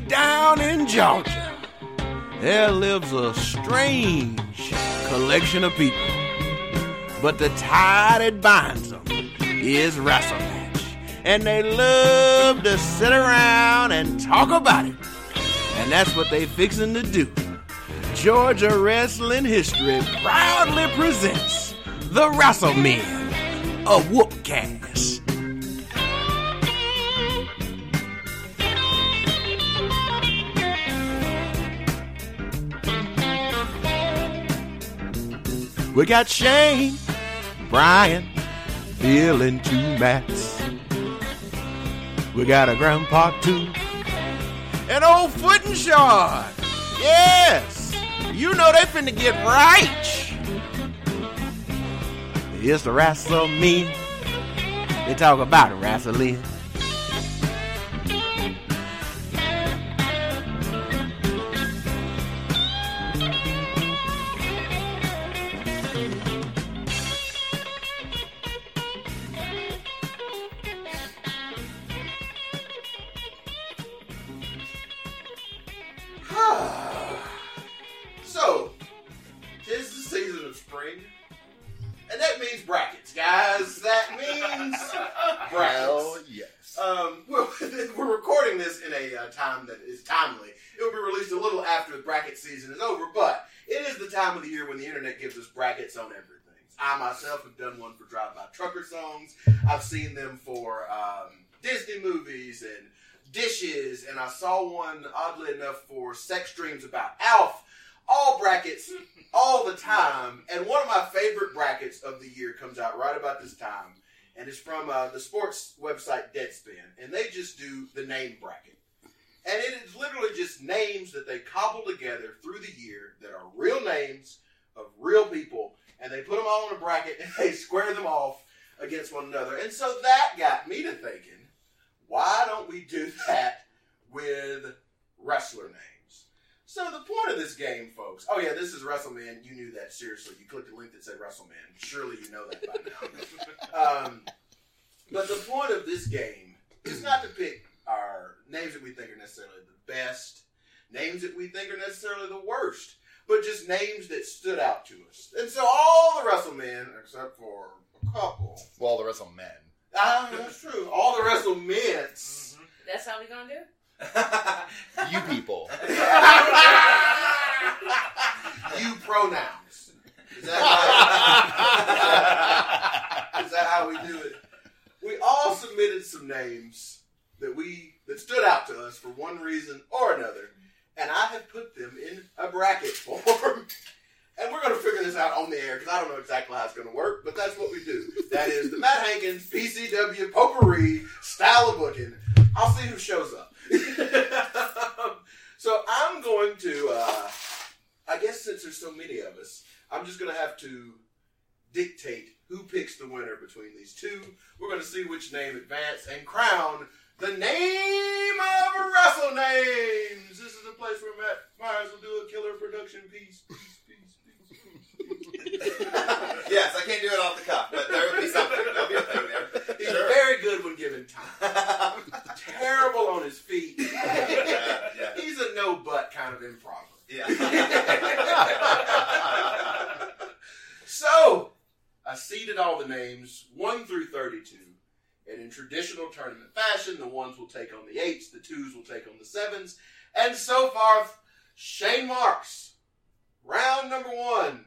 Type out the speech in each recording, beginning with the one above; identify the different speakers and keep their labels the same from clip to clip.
Speaker 1: Down in Georgia, there lives a strange collection of people. But the tie that binds them is wrestling match. And they love to sit around and talk about it. And that's what they fixing to do. Georgia Wrestling History proudly presents the Wrassle Men of Whoopcast. We got Shane, Brian, Bill, and two Mats. We got a grandpa too, and old Foot and Shard. Yes, you know they finna get right. It's the wrestle me. They talk about wrestling. On everything. I myself have done one for Drive By Trucker songs. I've seen them for um, Disney movies and dishes, and I saw one oddly enough for sex dreams about Alf. All brackets, all the time, and one of my favorite brackets of the year comes out right about this time and it's from uh, the sports website Deadspin, and they just do the name bracket, and it is literally just names that they cobble together through the year that are real names of real people, and they put them all in a bracket and they square them off against one another, and so that got me to thinking, why don't we do that with wrestler names? So the point of this game, folks. Oh yeah, this is Wrassle Men. You knew that seriously. You clicked a link that said Wrassle Men. Surely you know that by now. um, but the point of this game is not to pick our names that we think are necessarily the best, names that we think are necessarily the worst, but just names that stood out to us. And so all the WrestleMan, except for a couple,
Speaker 2: Well, the wrestle men.
Speaker 1: ah, that's true. All the WrestleMans.
Speaker 3: That's how we gonna do?
Speaker 2: You people.
Speaker 1: you pronouns. Is that, how, is that how we do it? We all submitted some names that we that stood out to us for one reason or another, and I have put them in a bracket form. And we're going to figure this out on the air because I don't know exactly how it's going to work, but that's what we do. That is the Matt Hankins PCW potpourri style of booking. I'll see who shows up. so I'm going to, uh, I guess since there's so many of us, I'm just going to have to dictate who picks the winner between these two. We're going to see which name advance and crown the name of wrestle names. This is the place where Matt Myers will do a killer production piece.
Speaker 4: yes, I can't do it off the cuff, but there would be something. There'll be a thing there.
Speaker 1: He's
Speaker 4: Sure.
Speaker 1: very good when given time. Terrible on his feet.
Speaker 4: yeah, yeah.
Speaker 1: He's a no butt kind of improver.
Speaker 4: Yeah.
Speaker 1: So, I seeded all the names, 1 through 32. And in traditional tournament fashion, the ones will take on the eights, the twos will take on the sevens, and so forth. Shane Marks, round number one.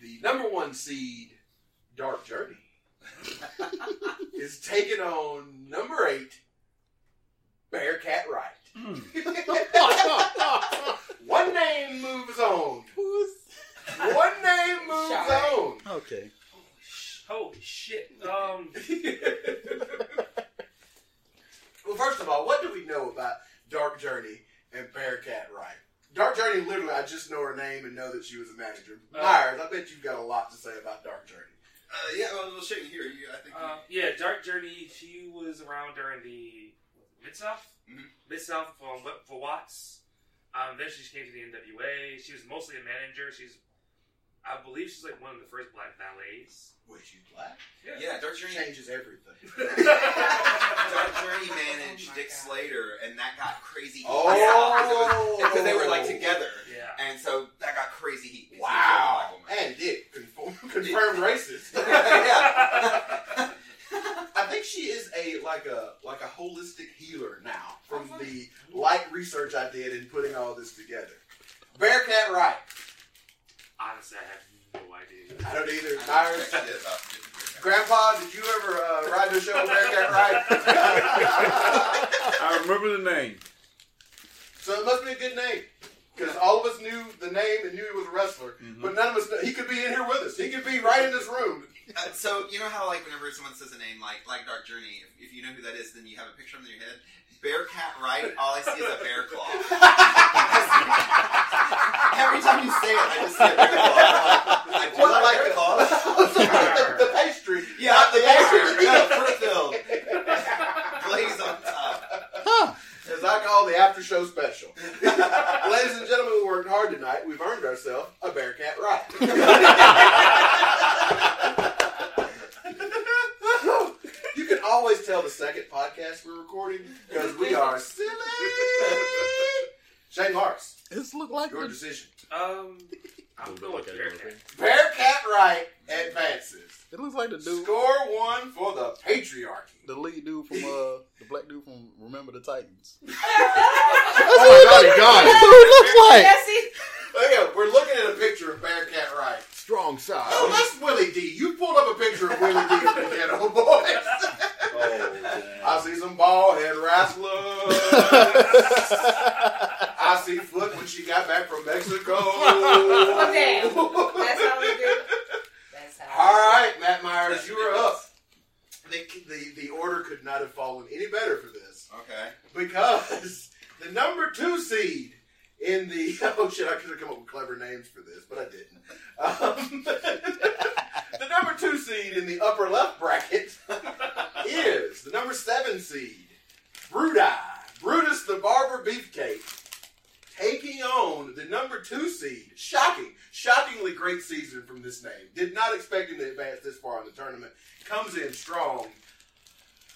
Speaker 1: The number one seed, Dark Journey, is taking on number eight, Bearcat Wright. One name moves on. One name moves
Speaker 3: Sorry.
Speaker 1: on.
Speaker 2: okay.
Speaker 5: Holy shit. Um,
Speaker 1: Well, first of all, what do we know about Dark Journey and Bearcat Wright? Dark Journey, literally, I just know her name and know that she was a manager.
Speaker 5: Uh,
Speaker 1: Myers, I bet you've got a lot to say about Dark Journey.
Speaker 4: Uh, yeah, well, we'll show you here. You, I think.
Speaker 5: uh, yeah, Dark Journey, she was around during the Mid South? Mid South for, for Watts. Um, then she came to the NWA. She was mostly a manager. She's, I believe she's like one of the first black ballets.
Speaker 1: Wait, she's black?
Speaker 4: yeah, Dark Journey.
Speaker 1: Changes everything.
Speaker 4: Dark Journey managed oh Dick Slater, and that got crazy heat.
Speaker 1: Oh.
Speaker 4: because they were like together,
Speaker 5: Yeah.
Speaker 4: and so that got crazy heat. 'cause he was
Speaker 1: Wow.
Speaker 4: a black woman.
Speaker 1: And did confirm, confirmed racist.
Speaker 4: yeah.
Speaker 1: I think she is a like a like a holistic healer now from oh the light research I did in putting all this together. Bearcat Wright.
Speaker 5: Honestly, I have no idea.
Speaker 1: I don't either.
Speaker 4: I
Speaker 1: Myers.
Speaker 4: respect it.
Speaker 1: Grandpa, did you ever uh, ride the show Bearcat Wright?
Speaker 3: I remember the name.
Speaker 1: so it must be a good name. Because all of us knew the name and knew he was a wrestler,
Speaker 3: Mhm.
Speaker 1: but none of us. Know, he could be in here with us. He could be right in this room.
Speaker 4: Uh, so you know how like whenever someone says a name like like Dark Journey, if, if you know who that is, then you have a picture of them in your head. Bearcat Wright, all I see is a bear claw. Every time you say it, I just see a bear. I'm like, I do
Speaker 1: What,
Speaker 4: like,
Speaker 1: like the-
Speaker 4: claws.
Speaker 1: the, the pastry,
Speaker 4: Yeah,
Speaker 1: not
Speaker 4: the
Speaker 1: the
Speaker 4: pastry.
Speaker 1: actor.
Speaker 4: Yeah, fruit filled. Glaze on top.
Speaker 2: Huh.
Speaker 1: As I call the after show special. Ladies and gentlemen, we worked hard tonight. We've earned ourselves a Bearcat ride. you can always tell the second podcast we're recording because we are silly. Shane Marks,
Speaker 2: This look like
Speaker 1: your
Speaker 2: the,
Speaker 1: decision.
Speaker 5: Um, I'm
Speaker 3: Look
Speaker 5: going with
Speaker 3: like
Speaker 5: Bearcat.
Speaker 1: Bearcat Wright advances.
Speaker 2: it looks like the dude,
Speaker 1: Score one for the patriarchy.
Speaker 2: the lead dude from uh, the black dude from Remember the Titans. That's Oh my god, he got it. Dude looks like
Speaker 6: Yes, he-
Speaker 1: Okay, we're looking at a picture of Bearcat Wright.
Speaker 2: strong side.
Speaker 1: Oh, that's Willie D. You pulled up a picture of Willie D from the Geto Boys. I see some bald head wrestlers. I see Foot when she got back from Mexico.
Speaker 6: Damn. That's how we do. That's how.
Speaker 1: All right, Matt Myers, you are up. The, the, the order could not have fallen any better for this
Speaker 4: Okay.
Speaker 1: because the number two seed in the oh shit, I could have come up with clever names for this, but I didn't. Um, the number two seed in the upper left bracket is the number seven seed, Brudi, Brutus the Barber Beefcake, taking on the number two seed. Shocking, shockingly great season from this name. Did not expect him to advance this far in the tournament. Comes in strong.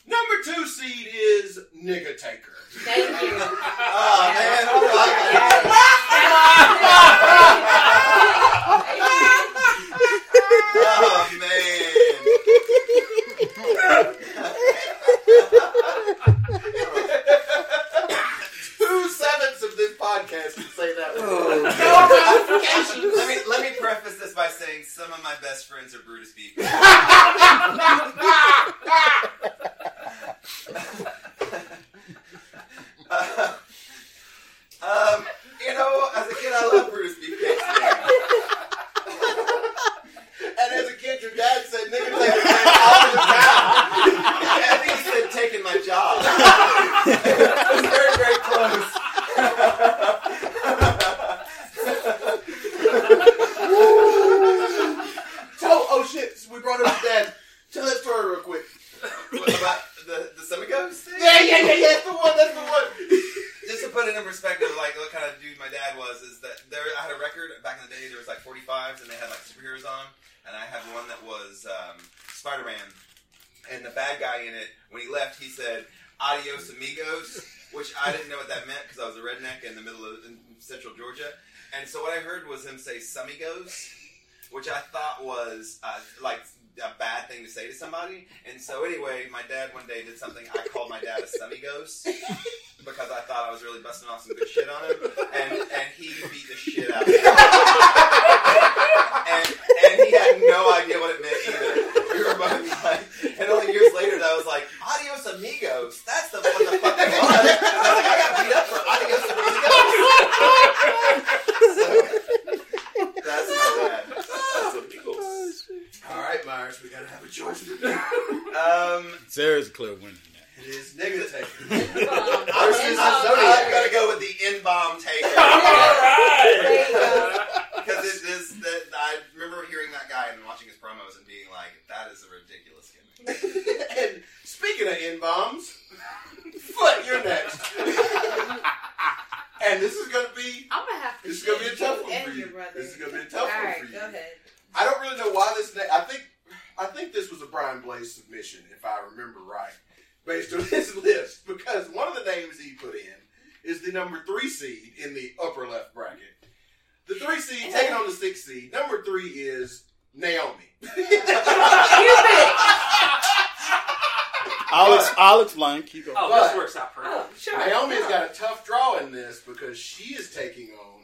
Speaker 1: Number two seed is Nigga Taker.
Speaker 6: Thank you.
Speaker 4: Oh man, I like it.
Speaker 1: Two ah, sevenths of this podcast can say that.
Speaker 4: Oh,
Speaker 1: word.
Speaker 4: man. let me let me preface this by saying some of my best friends are Brutus Beef. um, you know, as a kid, I love Brutus Beefcake's name.
Speaker 1: and as a kid, your dad said Nigga Taker man, all the time.
Speaker 4: I think he said taking my job. it was very, very close.
Speaker 1: Tell, oh shit, we brought up his dad. Tell that story real quick.
Speaker 4: What about the the Semigos thing?
Speaker 1: Yeah, yeah, yeah, yeah, that's the one, that's the one.
Speaker 4: Just to put it in perspective, like what kind of dude my dad was, is that there I had a record back in the day. There was like 45s, and they had like superheroes on, and I had one that was um, Spider Man, and the bad guy in it. When he left, he said "Adios, amigos," which I didn't know what that meant because I was a redneck in the middle of in central Georgia, and so what I heard was him say "Sumigos," which I thought was uh, like a bad thing to say to somebody. And so anyway, my dad one day did something. I called my dad a semi ghost because I thought I was really busting off some good shit on him, and and he beat the shit out of me. and and he had no idea what it meant either. We were both like, and only years later, that was like, "Adios, amigos." That's the what. I was like, I got beat up for "Adios, amigos." So, that's my dad.
Speaker 5: That's amigos.
Speaker 1: All right, Myers, we gotta have a choice.
Speaker 4: Um,
Speaker 3: Sarah's a clear winner.
Speaker 1: It is Nigga Taker.
Speaker 6: Um,
Speaker 4: I'm,
Speaker 1: Versus
Speaker 4: I'm,
Speaker 1: Zodiac.
Speaker 4: I'm gonna go with the N-bomb taker.
Speaker 6: There you go.
Speaker 4: Because it is that I remember hearing that guy and watching his promos and being like, "That is a ridiculous gimmick."
Speaker 1: and speaking of N bombs, Foot, you're next. and this is gonna be
Speaker 6: I'm gonna have to.
Speaker 1: this is gonna be a
Speaker 6: choose
Speaker 1: tough
Speaker 6: you
Speaker 1: one
Speaker 6: and
Speaker 1: for
Speaker 6: your
Speaker 1: you.
Speaker 6: brother.
Speaker 1: This is gonna be a
Speaker 6: All
Speaker 1: tough one
Speaker 6: right,
Speaker 1: for you.
Speaker 6: go ahead.
Speaker 1: I don't really know why this. Na- I think I think this was a Brian Blaze submission, if I remember right. based on his list because one of the names he put in is the number three seed in the upper left bracket. The three seed taking on the six seed. Number three is Naomi.
Speaker 2: I'll, ex- I'll explain. Keep going.
Speaker 5: Oh,
Speaker 1: But-
Speaker 5: this works out perfect.
Speaker 6: Oh, sure.
Speaker 1: Naomi's got a tough draw in this because she is taking on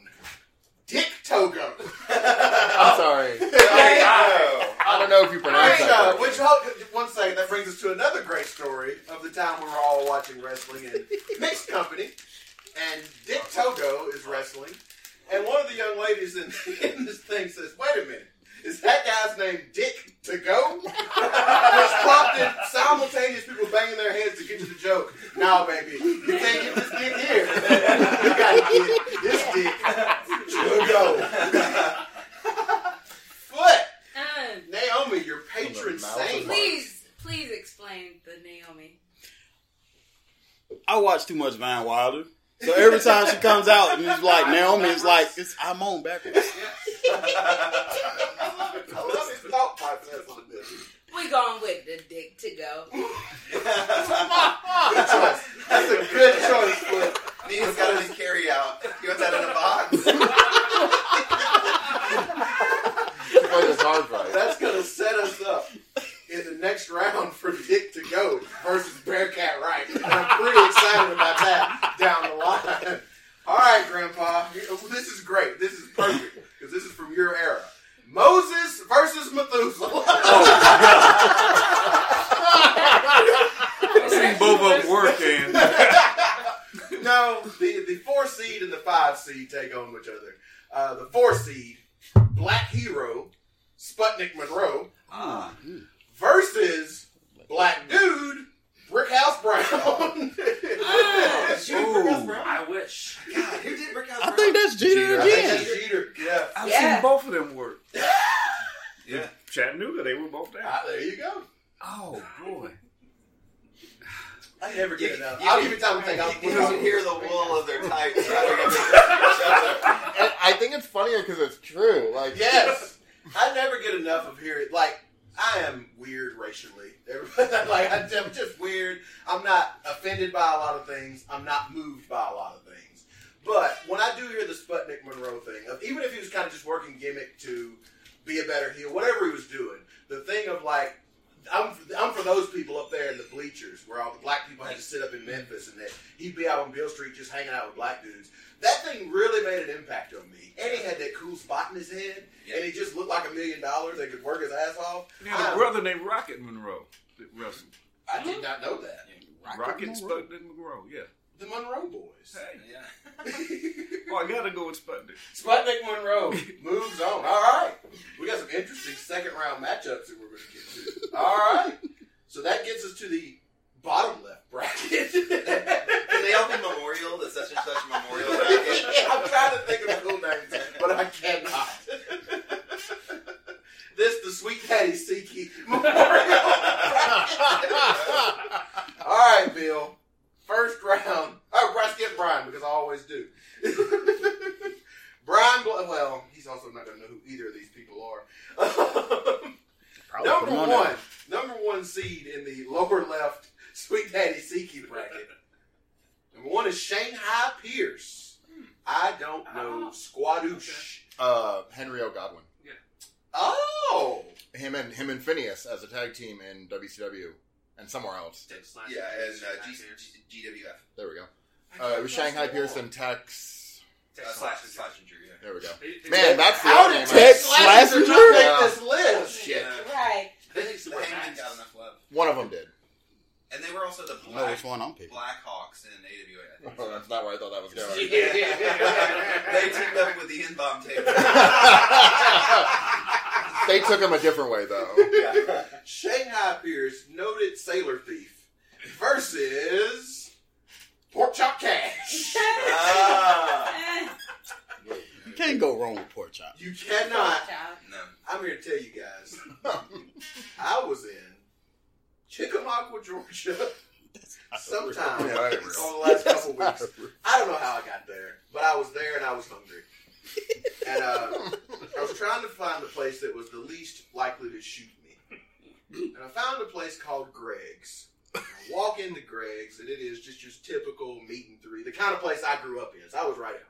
Speaker 1: Dick Togo.
Speaker 2: I'm sorry.
Speaker 4: Oh.
Speaker 2: I don't know if you pronounce
Speaker 1: Which,
Speaker 2: that.
Speaker 1: uh,
Speaker 2: correctly.
Speaker 1: which hold- one second, that brings us to another great story of the time we were all watching wrestling in mixed company, and Dick Togo is wrestling, and one of the young ladies in, in this thing says, "Wait a minute, is that guy's name Dick to go?" Which prompted simultaneous people banging their heads to get to the joke. No, baby, you can't get this dick here. You gotta get this dick to go. Foot.
Speaker 6: Um,
Speaker 1: Naomi, your patron
Speaker 2: From the mouth
Speaker 1: saint.
Speaker 6: please, please explain the Naomi.
Speaker 2: I watch too much Van Wilder. So every time she comes out and it's like Naomi, it's like it's I'm on backwards.
Speaker 1: I love his thought process on this.
Speaker 6: We going with the dick to go.
Speaker 1: Good choice. That's a good choice, Flip.
Speaker 4: Nina's got his carry out. You want that in a box.
Speaker 2: Play the cards right.
Speaker 1: That's gonna set us up in the next round for Dick to go versus Bearcat Wright. And I'm pretty excited about that down the line. All right, Grandpa. This is great. This is perfect because this is from your era. Moses versus Methuselah.
Speaker 3: I've seen both of them work, and
Speaker 1: no, the, the four seed and the five seed take on each other. Uh, the four seed, Black Hero, Sputnik Monroe,
Speaker 4: Ah.
Speaker 1: Versus Black Dude, Brickhouse Brown.
Speaker 6: Ah,
Speaker 3: Ooh.
Speaker 5: I wish.
Speaker 4: God, who did Brick House
Speaker 2: I think that's Jeter
Speaker 1: I think
Speaker 2: again.
Speaker 1: that's Jeter. Yeah.
Speaker 3: I've
Speaker 6: Yeah.
Speaker 3: seen both of them work.
Speaker 4: Yeah.
Speaker 3: Chattanooga, they were both there.
Speaker 1: Ah, there you go.
Speaker 3: Oh boy.
Speaker 1: I never get enough.
Speaker 4: you
Speaker 1: I'll
Speaker 4: can-
Speaker 1: give you time to think. I'll
Speaker 4: You can hear the wool of their tights rattling against.
Speaker 2: And I think it's funnier because it's true. Like
Speaker 1: Yes. I never get enough of hearing. Like, I am weird racially. Like, I'm just weird. I'm not offended by a lot of things. I'm not moved by a lot of things. But when I do hear the Sputnik Monroe thing, of even if he was kind of just working gimmick to be a better heel, whatever he was doing, the thing of like, I'm I'm for those people up there in the bleachers where all the black people had to sit up in Memphis and that he'd be out on Beale Street just hanging out with black dudes. That thing really made an impact on me. And he had that cool spot in his head, and he just looked like a million dollars. They could work his ass off.
Speaker 3: He had a brother named Rocket Monroe that wrestled.
Speaker 1: I did not know that.
Speaker 3: Rocket Sputnik Monroe, yeah.
Speaker 1: The Monroe boys.
Speaker 3: Hey.
Speaker 4: Yeah.
Speaker 3: Oh, I gotta go with Sputnik.
Speaker 1: Sputnik Monroe moves on. All right. We got some interesting second round matchups that we're going to get to. All right. So that gets us to the bottom left bracket.
Speaker 4: Can they all be memorial? The such and such memorial bracket.
Speaker 1: I'm trying to think of cool names, but I cannot. this the Sweet Patty Siki Memorial. All right, Bill. First round. Oh, Bryce, get Brian because I always do. Brian, Bl- well, he's also not going to know who either of these people are.
Speaker 2: Probably
Speaker 1: number
Speaker 2: put him on
Speaker 1: one,
Speaker 2: there.
Speaker 1: number one seed in the lower left Sweet Daddy Siki bracket. Number one is Shanghai Pierce. I don't know
Speaker 5: Oh.
Speaker 1: Squadoosh.
Speaker 2: Uh, Henry O. Godwin.
Speaker 1: Oh,
Speaker 2: Him and him and Phineas as a tag team in WCW and somewhere else.
Speaker 5: Slash-
Speaker 4: Yeah, and uh, G- G- GWF.
Speaker 2: There we go. Uh, it was Shanghai Pierce and Tex.
Speaker 4: Uh,
Speaker 5: Tex
Speaker 4: slash,
Speaker 5: Slash-
Speaker 4: slash yeah.
Speaker 2: There we go.
Speaker 5: They- they-
Speaker 2: Man, that's the
Speaker 1: how
Speaker 2: other
Speaker 1: did
Speaker 2: name.
Speaker 1: Tex
Speaker 2: right?
Speaker 1: Slazenger
Speaker 2: Slazenger?
Speaker 1: make
Speaker 2: Yeah.
Speaker 1: this list?
Speaker 2: Shit.
Speaker 6: Right.
Speaker 5: they think super
Speaker 4: The Hangman
Speaker 5: fans.
Speaker 4: got enough love.
Speaker 2: One of them did.
Speaker 4: And they were also the
Speaker 2: I know
Speaker 4: Black
Speaker 2: which one I'm picking.
Speaker 4: Blackhawks in AWA. I think.
Speaker 2: Oh, that's not where I thought that was going.
Speaker 4: they teamed up with the N-Bomb tape.
Speaker 2: they took him a different way, though.
Speaker 4: yeah.
Speaker 1: Shanghai Pierce, noted sailor thief, versus Pork Chop Cash.
Speaker 4: Ah.
Speaker 2: You can't go wrong with pork chop.
Speaker 1: You cannot.
Speaker 6: child.
Speaker 4: No.
Speaker 1: I'm here to tell you guys. I was in Chickamauga, Georgia, sometime
Speaker 2: Yeah, that ain't
Speaker 1: over the last couple weeks. I don't know how I got there, but I was there and I was hungry. And uh, I was trying to find the place that was the least likely to shoot me. And I found a place called Greg's. I walk into Greg's, and it is just your typical meat and three, the kind of place I grew up in. So I was right at home.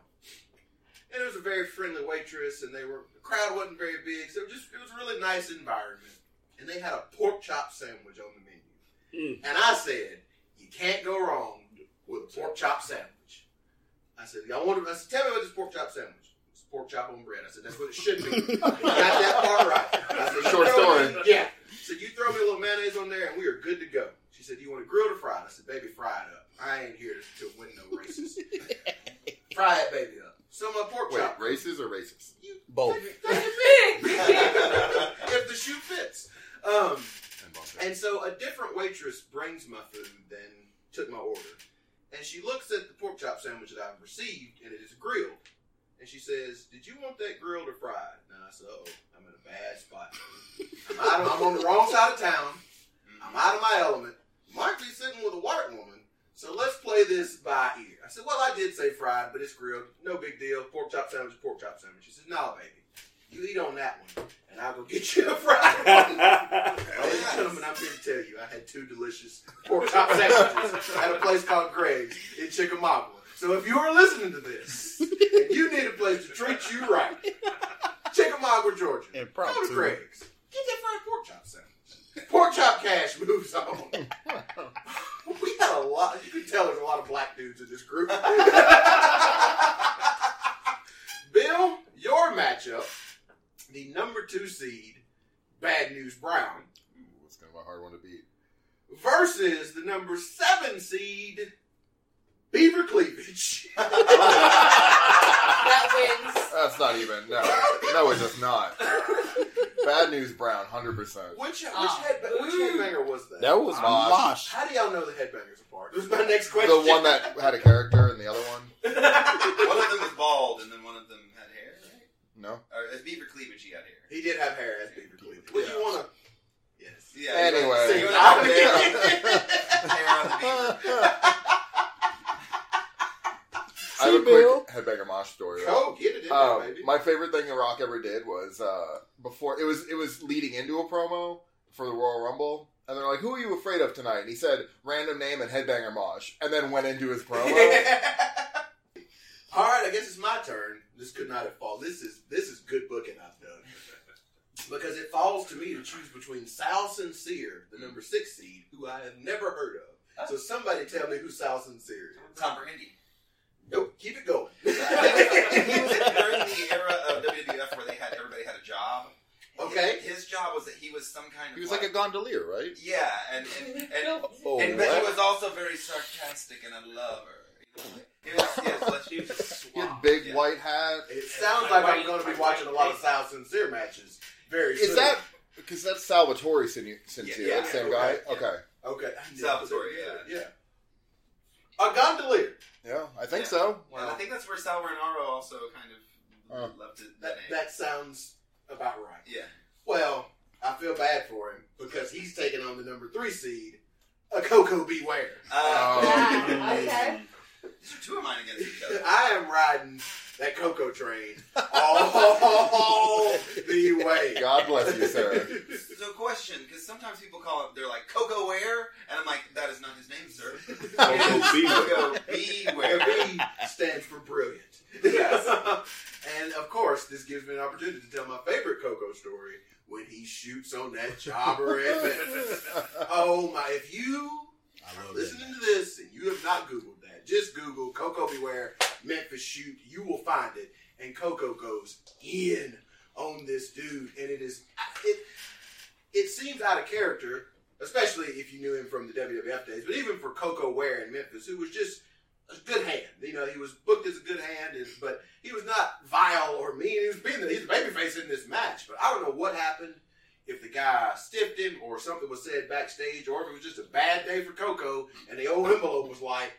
Speaker 1: And it was a very friendly waitress, and they were the crowd wasn't very big, so it was just it was a really nice environment. And they had a pork chop sandwich on the menu, and I said, "You can't go wrong with a pork chop sandwich." I said, "Y'all want to?" I said, "Tell me about this pork chop sandwich." It's pork chop on bread. I said, "That's what it should be." You got that part right. That's said,
Speaker 3: Short story.
Speaker 1: me- Yeah. So you throw me a little mayonnaise on there, and we are good to go. She said, "Do you want it grilled or fried?" I said, "Baby, fry it up. I ain't here to, to win no races. fry it, baby, up." So my pork
Speaker 3: Wait,
Speaker 1: chop.
Speaker 3: races or races?
Speaker 2: You, Both.
Speaker 1: if the shoe fits. Um,
Speaker 3: And
Speaker 1: and so a different waitress brings my food than took my order. And she looks at the pork chop sandwich that I've received, and it is grilled. And she says, Did you want that grilled or fried? And I said, Oh, I'm in a bad spot. I'm, out of, I'm on the wrong side of town. I'm out of my element. Be sitting with a white woman. So let's play this by ear. I said, Well, I did say fried, but it's grilled. No big deal. Pork chop sandwich, pork chop sandwich. She said, No, baby. You eat on that one, and I'll go get you a fried one. Ladies and gentlemen, I'm here to tell you, I had two delicious pork chop sandwiches at a place called Greg's in Chickamauga. So if you are listening to this, and you need a place to treat you right, Chickamauga, Georgia, go to. Greg's. Get that fried pork chop sandwich. Pork chop cash moves on. We got a lot. You can tell there's a lot of black dudes in this group. Bill, your matchup, the number two seed, Bad News Brown,
Speaker 3: Ooh, it's kind of a hard one to beat.
Speaker 1: versus the number seven seed, Beaver Cleavage.
Speaker 6: That wins.
Speaker 3: That's not even. No, no, it does not. Bad news, Brown, hundred percent.
Speaker 1: which which,
Speaker 6: Oh.
Speaker 1: head, which headbanger was that?
Speaker 2: That was
Speaker 3: Mosh.
Speaker 2: Mosh.
Speaker 1: How do y'all know the headbangers apart? This is my next question.
Speaker 3: The one that had a character, and the other one,
Speaker 4: one of them was bald, and then one of them had hair. Right?
Speaker 3: no.
Speaker 4: Or as Beaver Cleavage, he had hair.
Speaker 1: he did have hair as Beaver Cleavage. Would you want to? Yes.
Speaker 4: Yeah.
Speaker 3: Anyway.
Speaker 4: so you would have hair, hair on the beaver.
Speaker 3: I
Speaker 2: Bill.
Speaker 3: quick headbanger Mosh story.
Speaker 1: Go get it in there,
Speaker 3: Um,
Speaker 1: baby.
Speaker 3: my favorite thing The Rock ever did was uh, before it was it was leading into a promo for the Royal Rumble, and they're like, "Who are you afraid of tonight?" And he said, "Random name and Headbanger Mosh," and then went into his promo.
Speaker 1: All right, I guess it's my turn. This could not have fallen. This is this is good booking I've done because it falls to me to choose between Sal Sincere, the number six seed, who I have never heard of. So somebody tell me who Sal Sincere is.
Speaker 4: Tom Brady.
Speaker 1: Nope, keep it going.
Speaker 4: he was during the era of WWF where they had everybody had a job.
Speaker 1: Okay.
Speaker 4: His job was that he was some kind of.
Speaker 3: he was like a gondolier, right?
Speaker 4: Yeah, and and, and,
Speaker 3: Oh,
Speaker 4: and but he was also very sarcastic and a lover. He was, yes, let's
Speaker 5: He was
Speaker 3: had big
Speaker 4: Yeah.
Speaker 3: white hat.
Speaker 1: It sounds like I'm going to be watching a lot of Sal Sincere matches very soon.
Speaker 3: Is that because that's Salvatore Sin- Sincere?
Speaker 4: Yeah,
Speaker 3: that same
Speaker 1: okay,
Speaker 3: guy.
Speaker 1: yeah.
Speaker 3: Okay.
Speaker 1: okay?
Speaker 4: Salvatore,
Speaker 1: yeah, yeah. A gondolier.
Speaker 3: Yeah, I think
Speaker 4: Yeah.
Speaker 3: so.
Speaker 4: And I think that's where Sal Renaro also kind of
Speaker 3: Huh.
Speaker 4: left it,
Speaker 1: That
Speaker 4: that
Speaker 1: sounds about right.
Speaker 4: yeah.
Speaker 1: Well, I feel bad for him because he's taking on the number three seed, a Koko B. Ware.
Speaker 4: Uh,
Speaker 3: Oh.
Speaker 6: Yeah, okay.
Speaker 4: These are two of mine against each other.
Speaker 1: I am riding that Koko train all the way.
Speaker 3: God bless you, sir.
Speaker 4: So, question, because sometimes people call it, they're like Koko Ware, and I'm like, that is not his name, sir.
Speaker 5: Coco Beware.
Speaker 4: Koko
Speaker 1: The B stands for brilliant.
Speaker 4: Yes.
Speaker 1: and of course, this gives me an opportunity to tell my favorite Koko story when he shoots on that jobber at Memphis. Oh my! If you
Speaker 2: I
Speaker 1: are
Speaker 2: love
Speaker 1: listening
Speaker 2: that.
Speaker 1: to this and you have not Googled just Google Koko B. Ware Memphis shoot. You will find it. And Koko goes in on this dude, and it is it. It seems out of character, especially if you knew him from the WWF days. But even for Koko Ware in Memphis, who was just a good hand. You know, he was booked as a good hand, and, but he was not vile or mean. He was being he's a babyface in this match. But I don't know what happened. If the guy stiffed him, or something was said backstage, or if it was just a bad day for Koko, and the old envelope was like,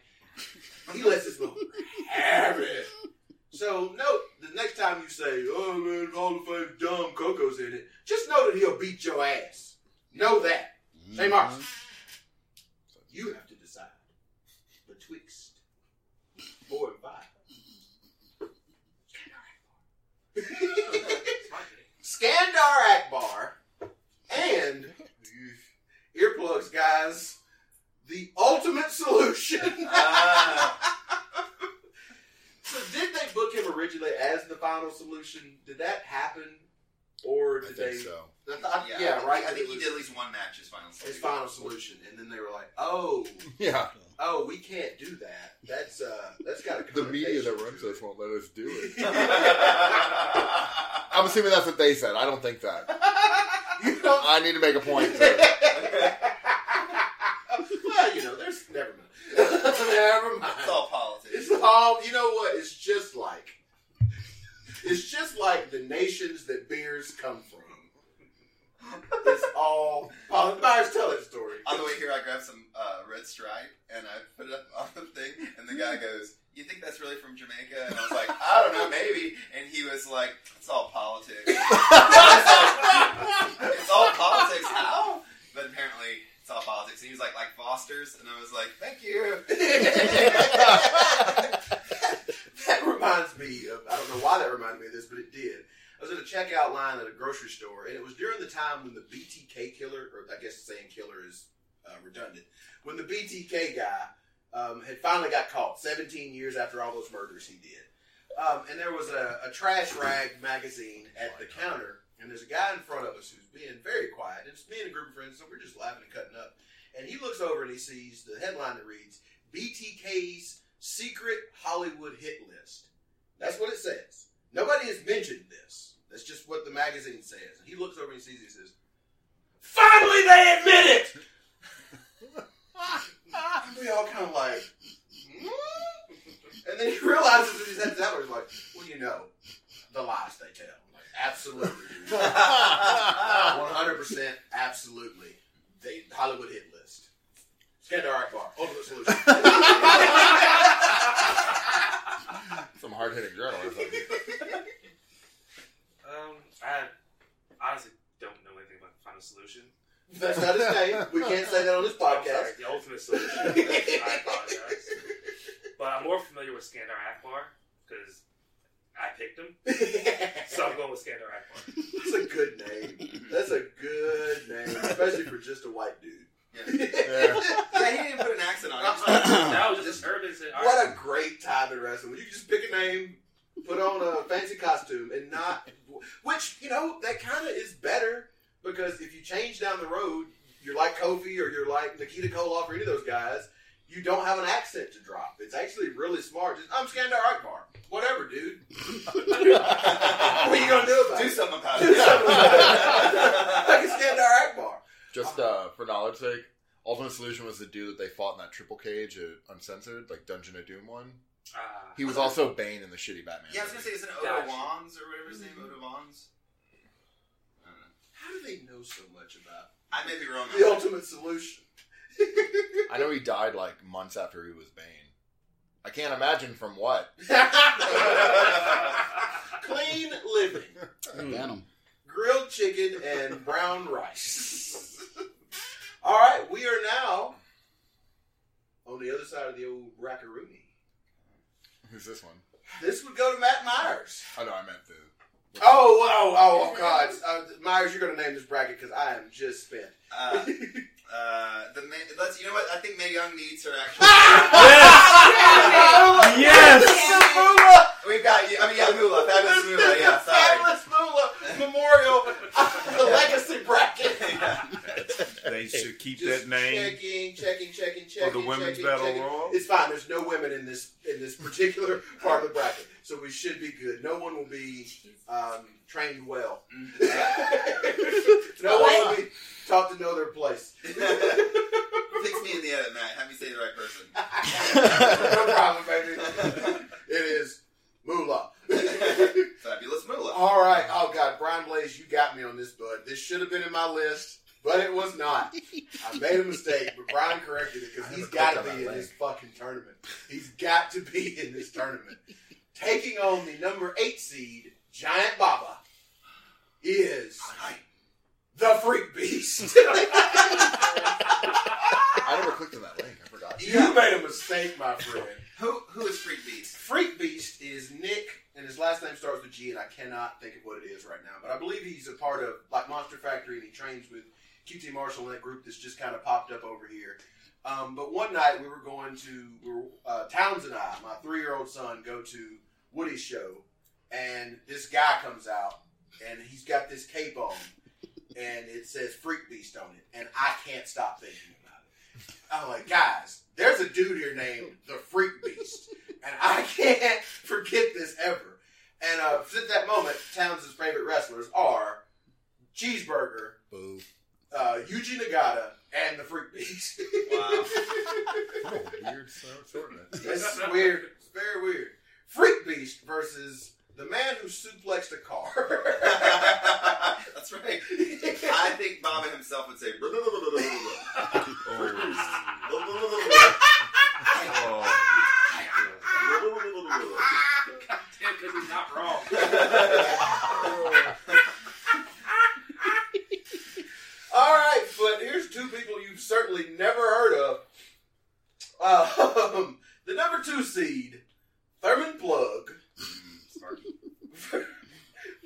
Speaker 1: he lets his mother have it. So note the next time you say, "Oh man, Hall of Fame dumb Koko's in it," just know that he'll beat your ass. Know that. Hey, mm-hmm. Mark. You have to decide betwixt four and five. Skandar Akbar and earplugs, guys. The ultimate solution.
Speaker 4: Ah.
Speaker 1: so did they book him originally as the final solution? Did that happen, or
Speaker 3: I
Speaker 1: did
Speaker 3: think
Speaker 1: they?
Speaker 3: so.
Speaker 1: I thought-
Speaker 4: yeah,
Speaker 1: yeah,
Speaker 4: I think-
Speaker 1: right.
Speaker 4: I think
Speaker 1: It
Speaker 4: he did at least one match as final.
Speaker 1: His final solution, and then they were like, "Oh,
Speaker 3: Yeah,
Speaker 1: oh, we can't do that. That's uh, that's got a
Speaker 3: the media that runs this won't let us do it. I'm assuming that's what they said. I don't think that.
Speaker 1: you know,
Speaker 3: I need to make a point. To,
Speaker 1: well, you know, there's never never mind.
Speaker 4: It's all politics.
Speaker 1: It's all you know. What it's just like. It's just like the nations that beers come from. It's all. Oh, Myers, tell that story.
Speaker 4: On the way here, I grabbed some uh, red stripe and I put it up on the thing, and the guy goes, "You think that's really from Jamaica?" And I was like, "I don't know, maybe." And he was like, "It's all politics." I was like, it's all politics. How? But apparently, politics. And he was like, "Like Foster's," and I was like, "Thank you."
Speaker 1: that reminds me of I don't know why that reminded me of this, but it did. I was at a checkout line at a grocery store, and it was during the time when the BTK killer, or I guess saying killer is uh, redundant, when the BTK guy um, had finally got caught 17 years after all those murders he did. Um, and there was a, a trash rag magazine at the counter, and there's a guy in front of us who's being very quiet. And it's me and a group of friends, so we're just laughing and cutting up. And he looks over and he sees the headline that reads BTK's secret Hollywood hit list. That's what it says. Nobody has mentioned this. That's just what the magazine says. And he looks over and he sees it and says, Finally they admit it! and we all kind of like, "Hmm?" And then he realizes that he's head's out he's like, Well, you know, the lies they tell. I'm like, absolutely. 100% absolutely. They Hollywood hit list. Skandar Akbar, ultimate solution.
Speaker 3: some hard hitting journalism.
Speaker 5: Um, I honestly don't know anything about the final solution.
Speaker 1: That's not his name. We can't say that on this
Speaker 5: I'm sorry,
Speaker 1: podcast.
Speaker 5: the ultimate solution. I apologize. But I'm more familiar with Skandar Akbar because I picked him. So I'm going with Skandar Akbar.
Speaker 1: That's a good name. That's a good name, especially for just a white dude.
Speaker 4: Yeah.
Speaker 3: Yeah.
Speaker 4: Yeah, he didn't put an accent on it. Uh-huh.
Speaker 5: That was just urban. Said,
Speaker 1: What a great time in wrestling. When you just pick a name, put on a fancy costume, and not. Which, you know, that kind of is better because if you change down the road, you're like Kofi or you're like Nikita Koloff or any of those guys, you don't have an accent to drop. It's actually really smart. Just, I'm Skandar Akbar. Whatever, dude. what are you going to do about
Speaker 4: Do
Speaker 1: it?
Speaker 4: something about
Speaker 1: Do
Speaker 4: it.
Speaker 1: something about it. like a Skandar Akbar.
Speaker 3: Just uh, for knowledge sake, Ultimate Solution was the dude that they fought in that triple cage at Uncensored, like Dungeon of Doom one.
Speaker 5: Ah.
Speaker 3: He was also Bane in the shitty Batman.
Speaker 4: Yeah, I was gonna say, isn't it Odo
Speaker 5: Gotcha.
Speaker 4: Wands or whatever his name, Odo Wands? I don't know.
Speaker 1: How do they know so much about
Speaker 4: I may be wrong.
Speaker 1: the ultimate solution?
Speaker 3: I know he died like months after he was Bane. I can't imagine from what.
Speaker 1: Clean living,
Speaker 2: Venom.
Speaker 1: grilled chicken, and brown rice. All right, we are now on the other side of the old rackaroonie.
Speaker 3: Who's this one?
Speaker 1: This would go to Matt Myers.
Speaker 3: Oh no, I meant the.
Speaker 1: Oh, oh, oh, oh God. Uh, Myers, you're going to name this bracket because I am just spent.
Speaker 4: Uh, uh, the ma- let's. You know what? I think Mae Young needs her actually.
Speaker 2: Yes!
Speaker 1: Moolah!
Speaker 4: We've got. I mean, yeah, Moolah, fabulous Moolah. Yeah, sorry.
Speaker 1: Fabulous Moolah Memorial the Legacy bracket.
Speaker 4: yeah.
Speaker 7: They should keep
Speaker 1: Just
Speaker 7: that name
Speaker 1: Checking, checking, checking, checking.
Speaker 7: for the women's
Speaker 1: checking,
Speaker 7: battle
Speaker 1: checking.
Speaker 7: royal.
Speaker 1: It's fine. There's no women in this in this particular part of the bracket, so we should be good. No one will be um, trained well. no one will be taught to know their place.
Speaker 4: Fix me in the edit, Matt. Have me say the right person.
Speaker 1: no problem, baby. It is moolah.
Speaker 4: Fabulous Moolah.
Speaker 1: All right. Oh God, Brian Blaze, you got me on this, bud. This should have been in my list, but it was not. I made a mistake, but Brian corrected it because
Speaker 3: I
Speaker 1: he's
Speaker 3: never
Speaker 1: got to be in
Speaker 3: link.
Speaker 1: this fucking tournament. He's got to be in this tournament. Taking on the number eight seed, Giant Baba, is the Freak Beast.
Speaker 3: I never clicked on that link. I forgot.
Speaker 1: you made a mistake, my friend.
Speaker 4: Who who is Freak Beast?
Speaker 1: Freak Beast is Nick, and his last name starts with G, and I cannot think of what it is right now. But I believe he's a part of like Monster Factory, and he trains with QT Marshall and that group that's just kind of popped up over here. Um, but one night we were going to, we were, uh, Towns and I, my three year old son, go to Woody's show, and this guy comes out, and he's got this cape on, and it says Freak Beast on it, and I can't stop thinking about it. I'm like, guys, there's a dude here named the Freak Beast, and I can't forget this ever. And uh, since that moment, Towns' favorite wrestlers are Cheeseburger,
Speaker 2: Boo.
Speaker 1: uh, Yuji Nagata, and the Freak Beast.
Speaker 4: Wow.
Speaker 3: Weird so- shortness.
Speaker 1: It's weird. It's very weird. Freak Beast versus the man who suplexed a car.
Speaker 4: That's right. I think Baba himself would say.
Speaker 5: Because he's not wrong.
Speaker 1: All right, but here's two people you've certainly never heard of. Um, the number two seed, Thurman Plugg,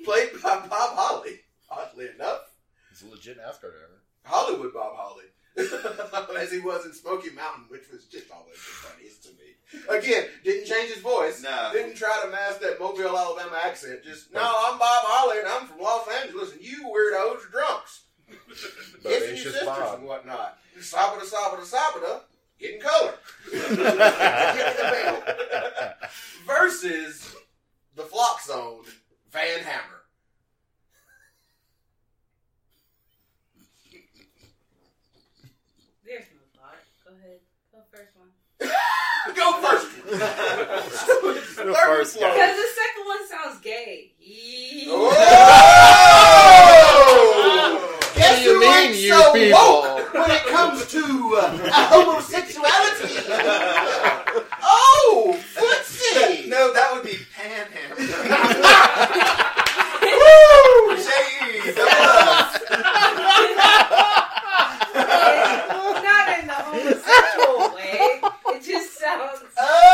Speaker 1: played by Bob Holly. Oddly enough,
Speaker 3: He's a legit NASCAR driver.
Speaker 1: Hollywood Bob Holly, as he was in Smoky Mountain, which was just always the funniest to me. Again, didn't change his voice.
Speaker 4: No.
Speaker 1: Didn't try to mask that Mobile, Alabama accent. Just no, I'm Bob Holly, and I'm from Los Angeles, and you weirdos are drunks. Kissing your
Speaker 3: Bodacious
Speaker 1: sisters
Speaker 3: Bob.
Speaker 1: and whatnot. Sabada, sabada, sabada, getting color. Give me the bell. Versus the Flock Zone, Van Hammer.
Speaker 6: There's no thought. Go ahead. Go first one.
Speaker 1: Go first.
Speaker 2: The first
Speaker 1: floor.
Speaker 2: guy.
Speaker 6: Because the second one sounds gay. Yee.
Speaker 1: Oh!
Speaker 3: What
Speaker 1: Guess
Speaker 3: do you
Speaker 1: who
Speaker 3: mean,
Speaker 1: ain't
Speaker 3: you
Speaker 1: so
Speaker 3: people?
Speaker 1: woke when it comes to uh, homosexuality? oh, footsie!
Speaker 4: No, that would be Panhammer.
Speaker 1: Woo!
Speaker 4: Jeez,
Speaker 6: Not in the homosexual way. It just sounds.
Speaker 1: Oh,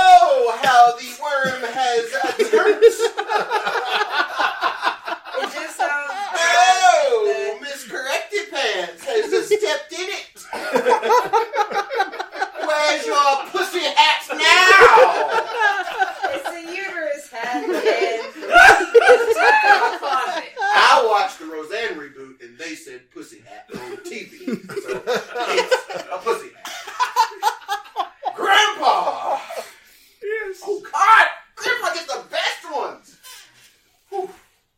Speaker 1: how the worm has uh.
Speaker 6: It just sounds.
Speaker 1: Oh, Miss Corrected Pants has stepped in it. Where's your pussy hat now?
Speaker 6: It's a uterus hat and it's tucked in the closet.
Speaker 1: I watched the Roseanne reboot and they said pussy hat on TV. So it's a pussy hat. Grandpa!
Speaker 5: Yes.
Speaker 1: Oh God! Grandpa gets the best ones! Whew.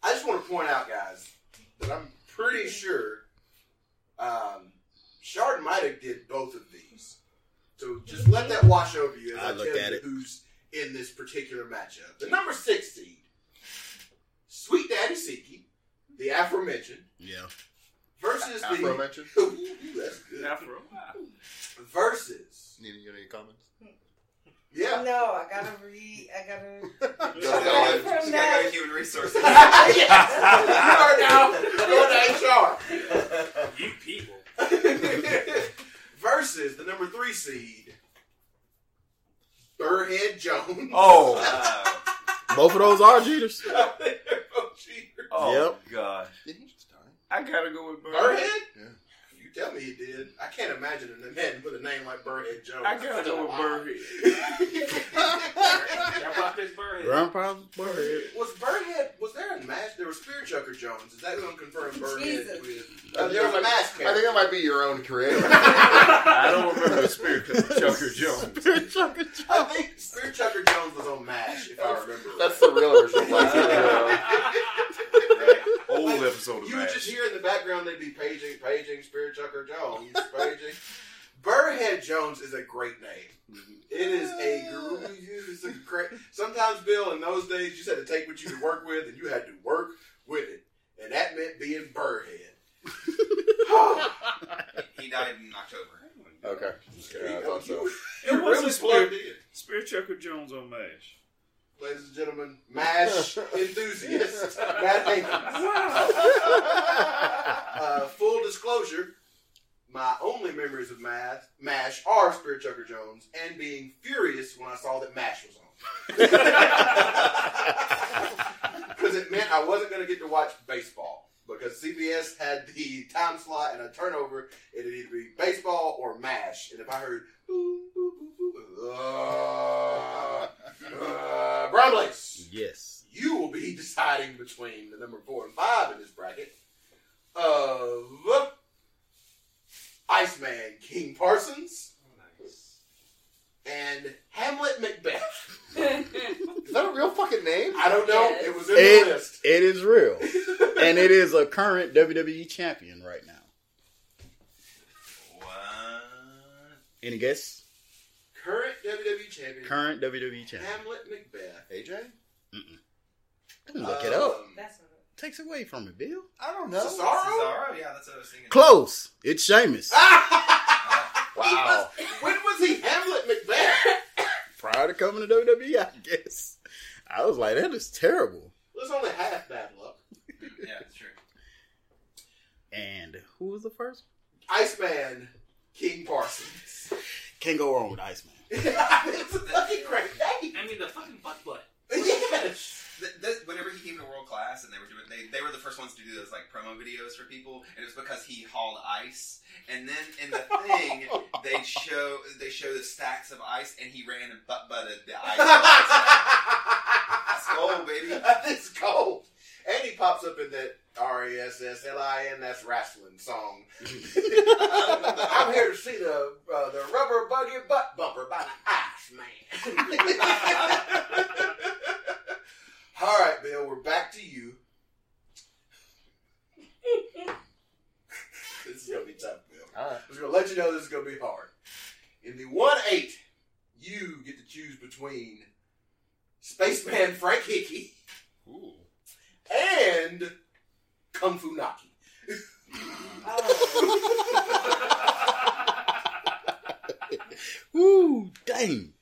Speaker 1: I just want to point out, guys, that I'm pretty sure um, Shard might have did both of these. So just let that wash over you as I,
Speaker 2: I look
Speaker 1: tell
Speaker 2: at
Speaker 1: you
Speaker 2: it.
Speaker 1: who's in this particular matchup. The number six seed, Sweet Daddy Siki, the aforementioned,
Speaker 2: Yeah.
Speaker 1: versus the
Speaker 3: Afro mention?
Speaker 1: Ooh, that's good.
Speaker 5: Afro.
Speaker 1: Versus,
Speaker 3: Need you got any comments?
Speaker 1: yeah.
Speaker 6: No, I gotta read. I gotta.
Speaker 4: She's
Speaker 6: Right
Speaker 4: got
Speaker 6: from
Speaker 4: she's got
Speaker 6: that.
Speaker 4: good human resources.
Speaker 1: Yes, you are now going to HR.
Speaker 5: You people.
Speaker 1: versus the number three seed, Burrhead Jones.
Speaker 7: Oh.
Speaker 4: Wow.
Speaker 2: Both of those are cheaters.
Speaker 1: They're both cheaters.
Speaker 7: Oh
Speaker 2: Yep.
Speaker 7: gosh.
Speaker 3: Did he just die?
Speaker 7: I gotta go with Bird.
Speaker 1: Burrhead?
Speaker 3: Yeah.
Speaker 1: You tell me he did. I can't imagine a man with a name like Burrhead Jones.
Speaker 7: I gotta go with Bird.
Speaker 5: Grandpa Pittsburgh.
Speaker 2: Grandpa's bird.
Speaker 1: was Burrhead? Was there a mask? There was Spear Chucker Jones. Is that who I'm confirming Burrhead
Speaker 6: Jesus.
Speaker 1: with? Uh, there was a mask
Speaker 3: I think that might be your own creator.
Speaker 7: I don't remember the Spirit Choker Jones.
Speaker 1: I think Spear Chucker Jones was on MASH, if I remember.
Speaker 3: That's the real version of Black Hero.
Speaker 7: Old episode of
Speaker 1: You would just hear in the background they'd be paging, paging Spear Chucker Jones, paging. Burrhead Jones is a great name. It is a gr- it's a great. Sometimes, Bill, in those days, you just had to take what you could work with, and you had to work with it, and that meant being Burrhead.
Speaker 4: He died in October.
Speaker 3: Okay.
Speaker 1: There
Speaker 3: Yeah, I thought so.
Speaker 7: It was
Speaker 1: really
Speaker 7: a
Speaker 1: plugged
Speaker 7: Spear-
Speaker 1: in.
Speaker 7: Spirit Choker Jones on MASH.
Speaker 1: ladies and gentlemen, MASH enthusiast, Matt Hankins. Uh, full disclosure, my only memories of math, MASH are Spirit Chucker Jones and being furious when I saw that MASH was on. Because it meant I wasn't going to get to watch baseball. because CBS had the time slot and a turnover. It'd either be baseball or MASH. And if I heard boom, boom, boom, boom, uh, uh, Blaze,
Speaker 2: Yes.
Speaker 1: you will be deciding between the number four and five in this bracket of Iceman King Parsons
Speaker 5: Nice.
Speaker 1: and Hamlet Macbeth.
Speaker 3: Is that a real fucking name?
Speaker 1: I don't know.
Speaker 6: Yes.
Speaker 1: It was in
Speaker 2: It-
Speaker 1: the list.
Speaker 2: It is real. and it is a current WWE champion right now.
Speaker 4: What?
Speaker 2: Any guess?
Speaker 1: Current WWE champion.
Speaker 2: Current WWE champion.
Speaker 1: Hamlet Macbeth.
Speaker 3: AJ?
Speaker 2: Don't look it up.
Speaker 1: Um,
Speaker 6: That's not
Speaker 2: Takes away from it, Bill.
Speaker 3: I don't know.
Speaker 1: Cesaro?
Speaker 4: Cesaro? Yeah, that's what I was thinking.
Speaker 2: Close. It's Sheamus.
Speaker 3: Wow.
Speaker 1: Was- when was he Hamlet Macbeth?
Speaker 2: Prior to coming to WWE, I guess. I was like, that is terrible.
Speaker 1: It was only half bad luck.
Speaker 4: Yeah, it's true.
Speaker 2: And who was the first?
Speaker 1: Iceman King Parsons.
Speaker 2: Can't go wrong with Iceman.
Speaker 1: it's a fucking great name.
Speaker 5: I mean, the fucking butt butt.
Speaker 1: Yes.
Speaker 4: Th- th- whenever he came to World Class and they were doing, they, they were the first ones to do those like promo videos for people, and it was because he hauled ice. And then in the thing, they show they show the stacks of ice, and he ran and butt butted the ice. That's gold, baby.
Speaker 1: It's cold. And he pops up in that R E S S L I N that's wrestling song. I'm here to see the uh, the rubber buggy butt bumper by the Iceman. All right, Bill, we're back to you. this is gonna be tough, Bill.
Speaker 3: All right.
Speaker 1: I was gonna let you know this is gonna be hard. In the one eight, you get to choose between Spaceman Frank Hickey
Speaker 3: Ooh.
Speaker 1: and Kung Fu Naki.
Speaker 2: Oh. Ooh, dang.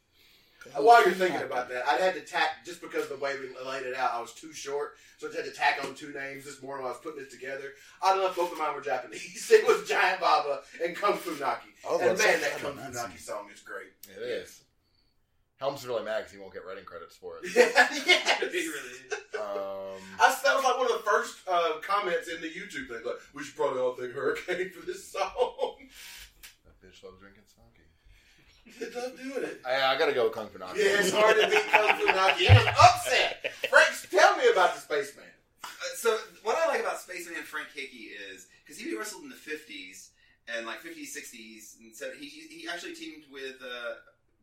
Speaker 1: While you're thinking about that, I had to tack just because of the way we laid it out. I was too short, so I had to tack on two names this morning. While I was putting this together. I enough both of mine were Japanese. It was Giant Baba and Kung Fu Naki.
Speaker 2: I was
Speaker 1: And
Speaker 2: about to say,
Speaker 1: man, that Kung Fu. Naki song is great.
Speaker 3: It is. Helm's really mad because he won't get writing credits for it.
Speaker 1: yes.
Speaker 5: It really is.
Speaker 3: Um,
Speaker 1: I, that was like one of the first uh, comments in the YouTube thing. Like, we should probably all thank Hurricane for this song.
Speaker 3: that bitch loves drinking sake.
Speaker 1: I love doing it.
Speaker 3: I, I gotta go with Kung Fu Naki.
Speaker 1: Yeah, it's hard to beat Kung Fu Naki. He was upset. Frank, tell me about the Spaceman.
Speaker 4: Uh, so what I like about Spaceman Frank Hickey is because he wrestled in the fifties and like fifties, sixties, and so he he actually teamed with uh,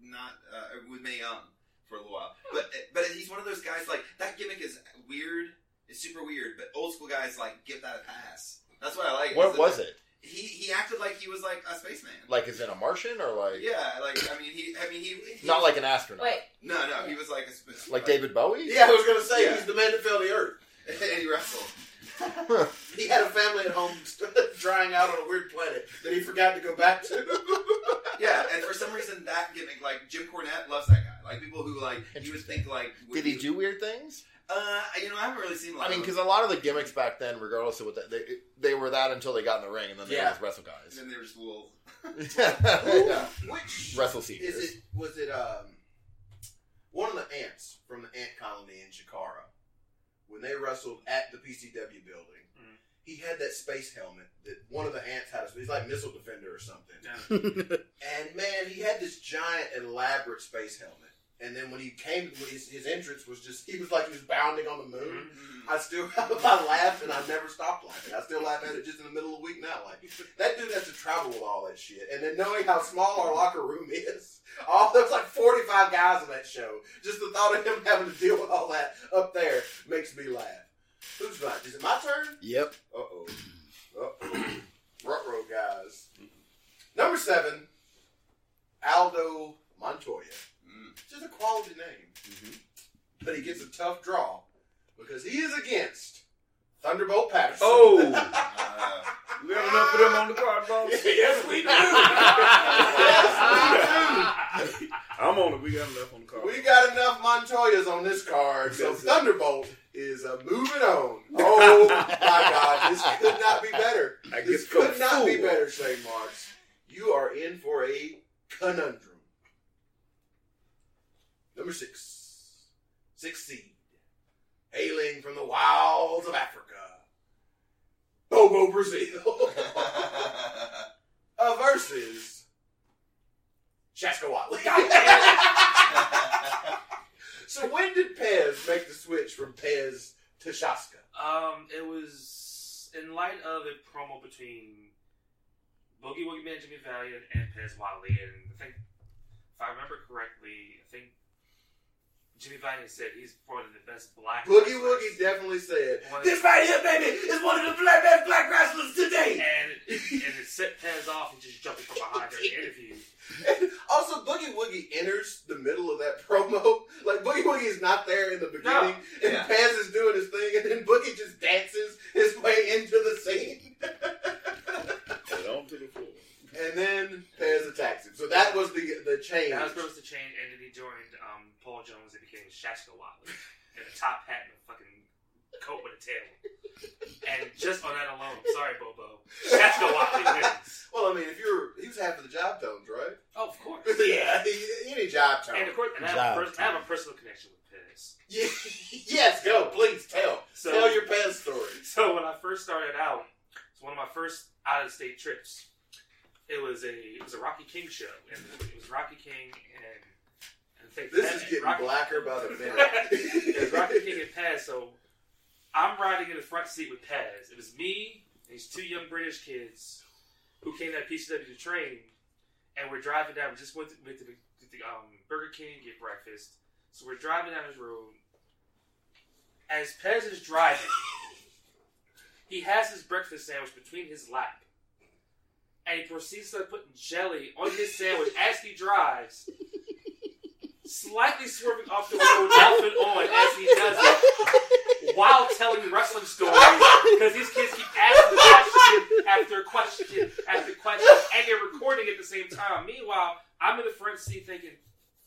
Speaker 4: not uh, with Mae Young for a little while. But but he's one of those guys like that gimmick is weird. It's super weird, but old school guys like give that a pass. That's what I like.
Speaker 3: What was
Speaker 4: that
Speaker 3: it?
Speaker 4: He he acted like he was like a spaceman.
Speaker 3: Like, is it a Martian or like?
Speaker 4: yeah, like I mean he I mean he, he
Speaker 3: Not like an astronaut.
Speaker 6: Wait,
Speaker 4: no no he was like a sp-
Speaker 3: Like David Bowie?
Speaker 1: Yeah, I was going to say,
Speaker 4: Yeah.
Speaker 1: he's the man that fell to the earth.
Speaker 4: and he wrestled.
Speaker 1: He had a family at home drying out on a weird planet that he forgot to go back to.
Speaker 4: Yeah, and for some reason that gimmick, like Jim Cornette loves that guy. Like people who like you would think like
Speaker 3: Did he do weird things?
Speaker 4: Uh, you know, I haven't really seen. A lot
Speaker 3: I mean, because a lot of the gimmicks back then, regardless of what they, they they were that until they got in the ring, and then they
Speaker 1: Yeah.
Speaker 3: were just wrestle
Speaker 4: them.
Speaker 3: guys.
Speaker 4: then they were just wool.
Speaker 3: yeah.
Speaker 1: Which
Speaker 3: Wrestle
Speaker 1: is
Speaker 3: seekers.
Speaker 1: it? Was it um one of the ants from the ant colony in Chikara when they wrestled at the PCW building?
Speaker 5: Mhm.
Speaker 1: He had that space helmet that one of the ants had. He's like missile defender or something.
Speaker 5: Yeah.
Speaker 1: And man, he had this giant, elaborate space helmet. And then when he came, his, his entrance was just, he was like he was bounding on the moon.
Speaker 5: Mhm.
Speaker 1: I still, I laughed and I never stopped laughing. I still laugh at it just in the middle of the week now. Like, that dude has to travel with all that shit. And then knowing how small our locker room is, all there's like 45 guys in that show. Just the thought of him having to deal with all that up there makes me laugh. Who's right? Is it my turn?
Speaker 2: Yep.
Speaker 1: Uh oh. Uh oh. Ruh-roh, guys. Number seven, Aldo Montoya. Just a quality name. But he gets a tough draw because he is against Thunderbolt Patterson.
Speaker 7: Oh.
Speaker 4: Uh,
Speaker 7: We got enough of them on the card, boss.
Speaker 1: yes, we do. yes, we do.
Speaker 7: I'm on it. We got enough on the card.
Speaker 1: we got enough Montoyas on this card, so Thunderbolt is uh, moving on. Oh my God, this could not be better.
Speaker 7: I
Speaker 1: This could not be better, Shane Marks. You are in for a conundrum. Number six, six seed, hailing from the wilds of Africa, Bobo Brazil. Uh, versus Shaska Whatley. so when did Pez make the switch from Pez to Shaska?
Speaker 5: Um, it was in light of a promo between Boogie Woogie Man, Jimmy Valiant, and Pez Whatley, and I think, if I remember correctly, I think Jimmy Valiant said he's one of the best black.
Speaker 1: Boogie
Speaker 5: wrestlers.
Speaker 1: Woogie definitely said,
Speaker 5: One
Speaker 1: "This
Speaker 5: the-
Speaker 1: right here, baby, is one of the black best black wrestlers today."
Speaker 5: and and it set Pez off and just jumping from behind during the interview.
Speaker 1: And also, Boogie Woogie enters the middle of that promo. Like Boogie Woogie is not there in the beginning, and
Speaker 4: Yeah.
Speaker 1: Paz is doing his thing, and then Boogie just dances his way into the scene,
Speaker 7: Head on to the floor.
Speaker 1: and then Paz attacks him. So that was the the change.
Speaker 5: That was supposed to change, and then he um, Paul Jones and became Shaska Whatley in a top hat and a fucking coat with a tail. And just on that alone, sorry, Bobo, Shaska Whatley wins.
Speaker 1: Well, I mean, if you're he was half of the Jive Tones, right?
Speaker 5: Oh, of course.
Speaker 1: yeah, any Jive Tone.
Speaker 5: And of course, and I, have a pers- I have a personal connection with Pez.
Speaker 1: Yeah. yes, go please tell
Speaker 5: So,
Speaker 1: tell your Paz story.
Speaker 5: so when I first started out, it's one of my first out of state trips. It was a it was a Rocky King show, and it was Rocky King and think
Speaker 1: This is getting
Speaker 5: Rocky,
Speaker 1: blacker by the minute.
Speaker 5: was Rocky King and Pez. So I'm riding in the front seat with Pez. It was me and these two young British kids who came at PCW to train, and we're driving down. We just went to, went to the, the um, Burger King to get breakfast. So we're driving down this road. As Pez is driving, he has his breakfast sandwich between his lap. And he proceeds to start putting jelly on his sandwich as he drives, slightly swerving off the road, outfit on as he does it, while telling wrestling stories. Because these kids keep asking question after question after question, and they're recording at the same time. Meanwhile, I'm in the front seat thinking,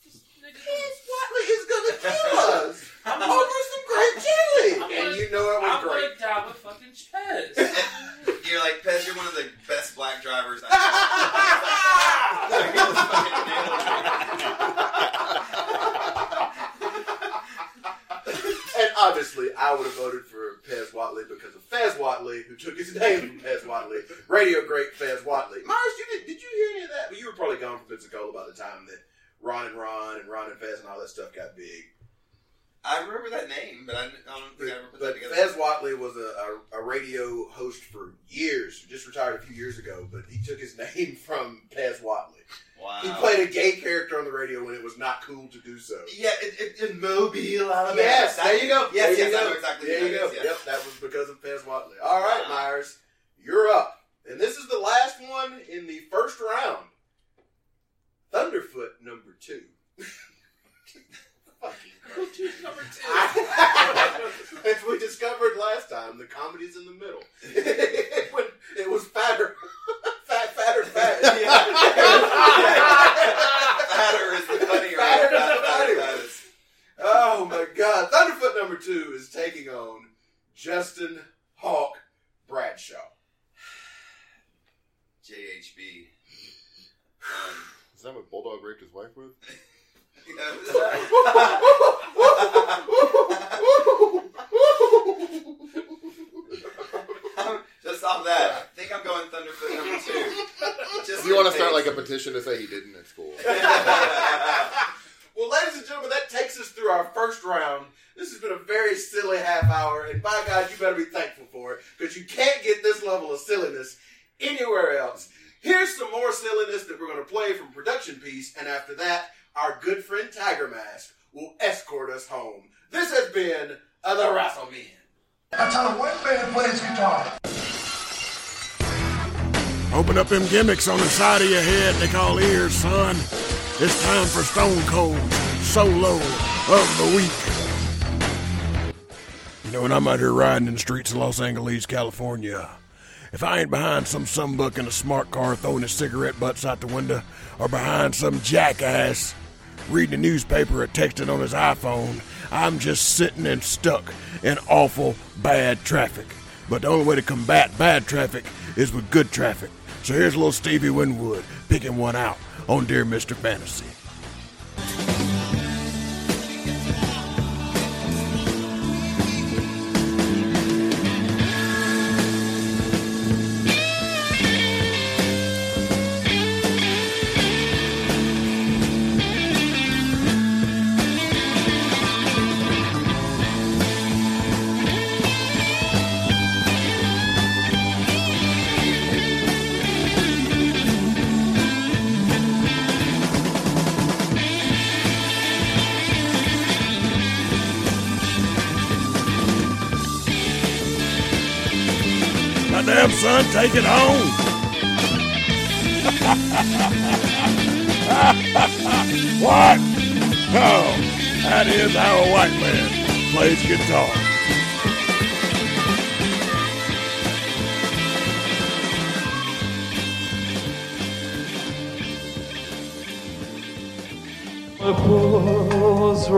Speaker 5: this nigga
Speaker 1: Paz Whatley is gonna kill us over some grape chili,
Speaker 5: I'm
Speaker 1: and
Speaker 5: gonna-
Speaker 1: you know it was
Speaker 5: I'm
Speaker 1: great.
Speaker 5: gonna die with fucking Pez.
Speaker 4: You're like, Pez, you're one of the best black drivers I've ever Like, he was fucking nailed it.
Speaker 1: And obviously, I would have voted for Pez Whatley because of Fez Whatley, who took his name from Pez Whatley, radio great Fez Whatley. Mars, you did, did you hear any of that? But you were probably gone from Pensacola by the time that Ron and Ron and Ron and Fez and all that stuff got big.
Speaker 4: I remember that name, but I, don't- I don't think I ever put that
Speaker 1: But
Speaker 4: together.
Speaker 1: Fez Whatley was a, a, a radio host for years, just retired a few years ago, but he took his name from Pez Whatley.
Speaker 4: wow.
Speaker 1: He played a gay character on the radio when it was not cool to do so.
Speaker 4: Yeah, it, it, in Mobile, Alabama.
Speaker 1: Yes, there you go.
Speaker 4: Yes,
Speaker 1: there
Speaker 4: yes,
Speaker 1: you
Speaker 4: I know exactly
Speaker 1: There you go.
Speaker 4: is, yeah.
Speaker 1: Yep, that was because of Pez Whatley. All right,
Speaker 4: Wow.
Speaker 1: Myers, you're up, and this is the last one in the first round. Thunderfoot number two.
Speaker 5: Number two.
Speaker 1: As we discovered last time, the comedy's in the middle. when it was fatter, fat, fatter, fat.
Speaker 4: Fatter is the funnier.
Speaker 1: Fatter is the
Speaker 4: Fatter,
Speaker 1: funnier. Oh my God! Thunderfoot number two is taking on Justin Hawk Bradshaw.
Speaker 4: JHB. Um,
Speaker 3: Is that what Bulldog raped his wife with?
Speaker 4: Just off that, I think I'm going Thunderfoot number two. Just
Speaker 3: you want to start like a petition to say he didn't, it's school?
Speaker 1: Well, ladies and gentlemen, that takes us through our first round. This has been a very silly half hour, and by God, you better be thankful for it because you can't get this level of silliness anywhere else. Here's some more silliness that we're going to play from production piece, and after that, our good friend Tiger Mask will escort us home. This has been uh, the Wrassle Men.
Speaker 8: That's how a white man plays guitar.
Speaker 9: Open up them gimmicks on the side of your head they call ears, son. It's time for Stone Cold Solo of the Week. You know, when I'm out here riding in the streets of Los Angeles, California, if I ain't behind some sumbuck in a smart car throwing his cigarette butts out the window, or behind some jackass reading a newspaper or texting on his iPhone, I'm just sitting and stuck in awful bad traffic. But the only way to combat bad traffic is with good traffic. So here's little Stevie Winwood picking one out on Dear Mr. Fantasy. take it home. what? Oh, that is how a white man plays guitar.
Speaker 10: The pools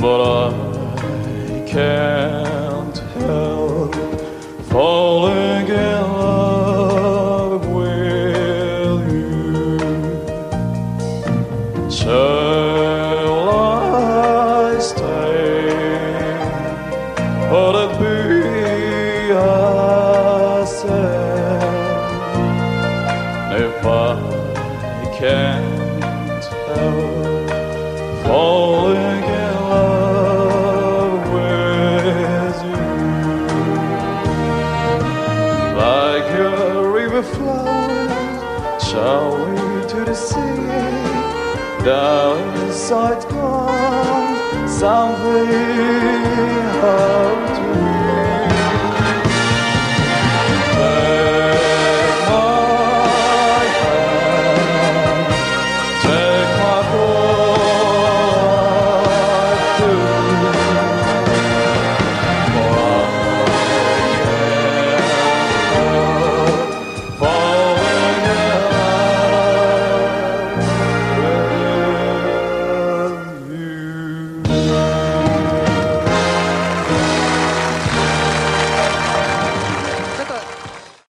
Speaker 10: but I can't.